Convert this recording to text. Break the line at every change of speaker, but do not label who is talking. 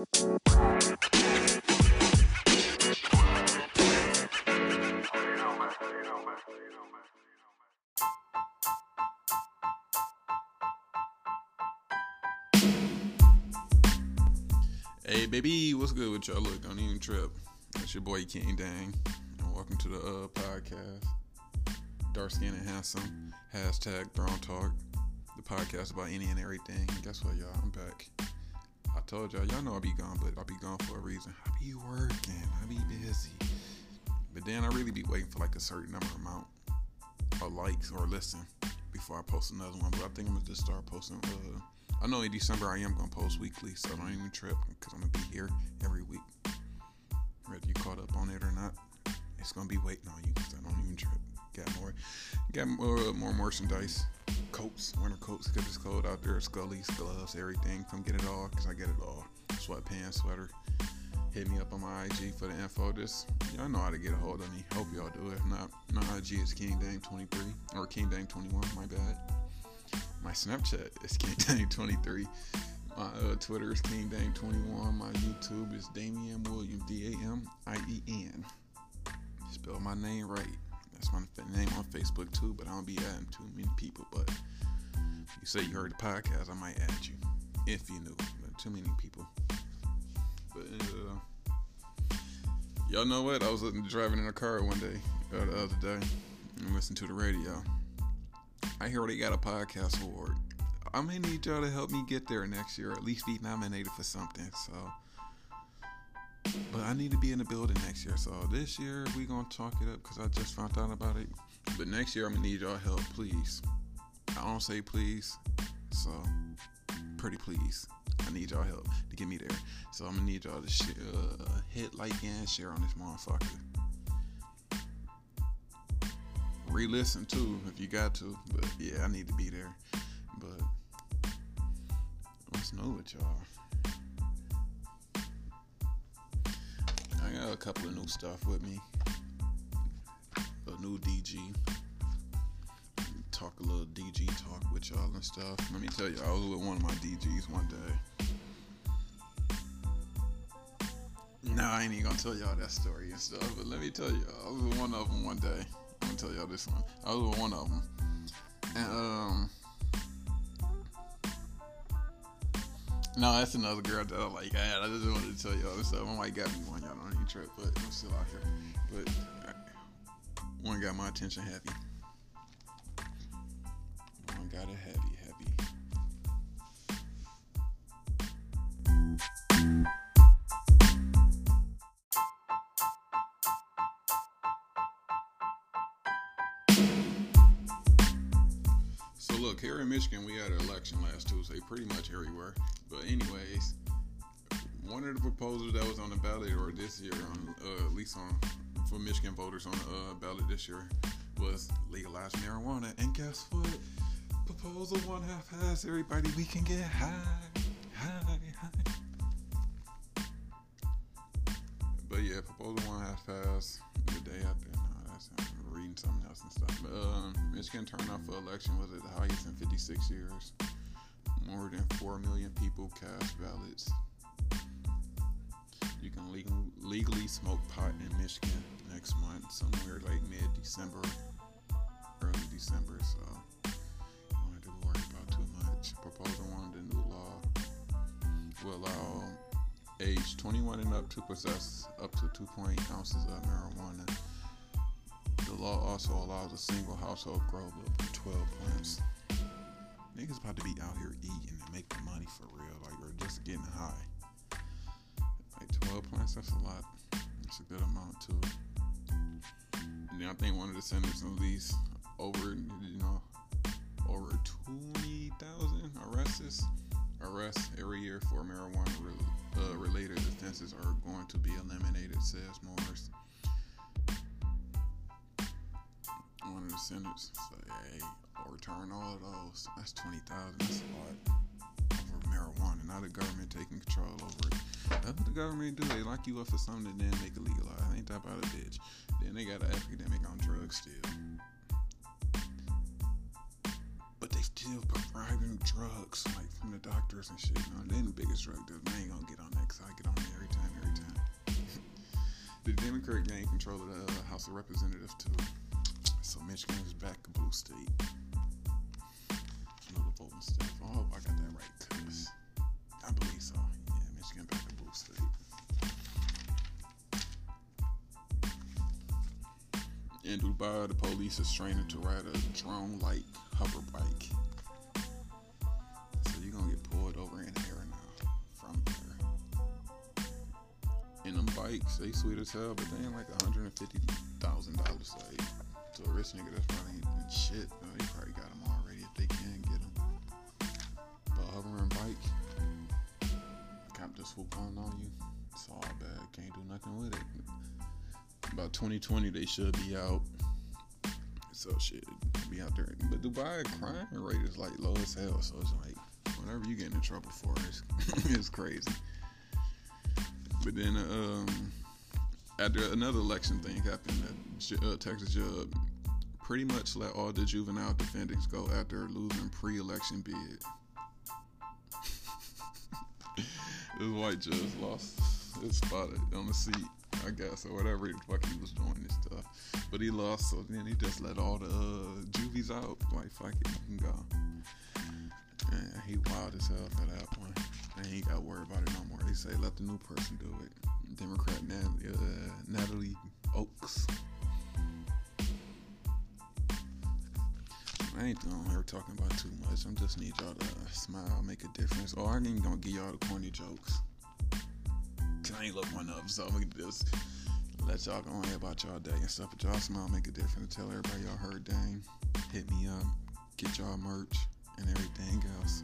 Hey baby, what's good with y'all? Look, don't even trip. It's your boy King Dame, and welcome to the uh, podcast. Dark skin and handsome. Hashtag Throne Talk. The podcast about any and everything. Guess what, y'all? I'm back. I told y'all, y'all know I'll be gone, but I'll be gone for a reason. I be working. I be busy. But then I really be waiting for like a certain number amount of likes or listen before I post another one. But I think I'm gonna just start posting. Uh, I know in December I am gonna post weekly, so I don't even trip because I'm gonna be here every week. Whether you caught up on it or not, it's gonna be waiting on you because I don't even trip. Got more, got more, more merchandise, coats, winter coats it's cold out there. Scullies, gloves, everything. Come get it all because I get it all. Sweatpants, sweater. Hit me up on my IG for the info. This y'all know how to get a hold of me. Hope y'all do. It. If not, my IG is King Dame 23 or King Dame 21. My bad. My Snapchat is King Dame 23. My uh, Twitter is King Dame 21. My YouTube is Damien Williams D A M I E N. Spell my name right. That's my name on Facebook too, but I don't be adding too many people. But you say you heard the podcast, I might add you if you knew. Too many people. But uh, y'all know what? I was driving in a car one day, uh, the other day, and listening to the radio. I hear they got a podcast award. I may need y'all to help me get there next year, or at least be nominated for something. So, but I need to be in the building next year. So this year we gonna talk it up because I just found out about it. But next year I'm gonna need y'all help, please. I don't say please, so pretty please. I need y'all help to get me there. So I'm gonna need y'all to uh, hit like and share on this motherfucker. Re-listen too if you got to, but yeah, I need to be there. But what's new with y'all? Couple of new stuff with me. A new DG. Talk a little DG talk with y'all and stuff. Let me tell you, I was with one of my DGs one day. Nah, I ain't even gonna tell y'all that story and stuff, but let me tell you, I was with one of them one day. I'm gonna tell y'all this one. I was with one of them, and um, no, that's another girl that I like. I, I just wanted to tell y'all stuff. I might got me one, y'all don't need trip, but I'm still out here. But uh, one got my attention happy. Look, here in Michigan, we had an election last Tuesday, pretty much everywhere. But anyways, one of the proposals that was on the ballot, or this year, on uh, at least on for Michigan voters on the uh, ballot this year, was legalize marijuana. And guess what? Proposal one half passed. Everybody, we can get high, high, high. But yeah, proposal one half passed the day after. Michigan turnout for election was at the highest in 56 years. More than 4 million people cast ballots. You can legal, legally smoke pot in Michigan next month, somewhere like mid December, early December. So, you don't have to worry about too much. Proposal one, the new law will allow age 21 and up to possess up to 2.8 ounces of marijuana. Law also allows a single household grow up to 12 plants. Niggas about to be out here eating and making money for real, like or just getting high. Like 12 plants, that's a lot. That's a good amount too. And then I think one of the senators at least over, you know, over 20,000 arrests arrests every year for marijuana re- uh, related offenses are going to be eliminated, says Morris. The senators say, hey, I'll return all of those. That's 20,000. That's a lot over marijuana. Now the government taking control over it. That's what the government do. They lock you up for something then make it legalized. Ain't that about a bitch? Then they got an epidemic on drugs still. But they still prescribing drugs like from the doctors and shit. You know, they the biggest drug dealers. I ain't gonna get on that Cause I get on every time, every time. the Democrat gained control of the uh, House of Representatives too. So Michigan is back a blue state. The voting stuff. I hope I got that right, cause I believe so. Yeah, Michigan back a blue state. In Dubai, the police is training to ride a drone-like hover bike. So you're gonna get pulled over in air now from there. And them bikes, they sweet as hell, but they ain't like $150,000 like to a rich nigga that's probably shit. Though. They probably got them already if they can get them. But hovering bike, cop just swoop on on you. It's all bad. Can't do nothing with it. About 2020, they should be out. So shit, be out there. But Dubai crime rate is like low as hell. So it's like whatever you get in trouble for is it's crazy. But then um, after another election thing happened, that uh, Texas judge pretty much let all the juvenile defendants go after losing pre-election bid. this white judge lost his spot on the seat, I guess, or whatever the fuck he was doing this stuff. But he lost, so then he just let all the uh, juvies out. Like, fuck it, you can go. And he wild as hell for that one. And he ain't got to worry about it no more. They say let the new person do it. Democrat Nat- uh, Natalie Oakes. I ain't on here talking about too much. I just need y'all to smile, make a difference. Or I ain't gonna give y'all the corny jokes. Cause I ain't look one up, so I'm gonna just let y'all go on about y'all day and stuff. But y'all smile, make a difference. Tell everybody y'all heard Dame. Hit me up, get y'all merch and everything else.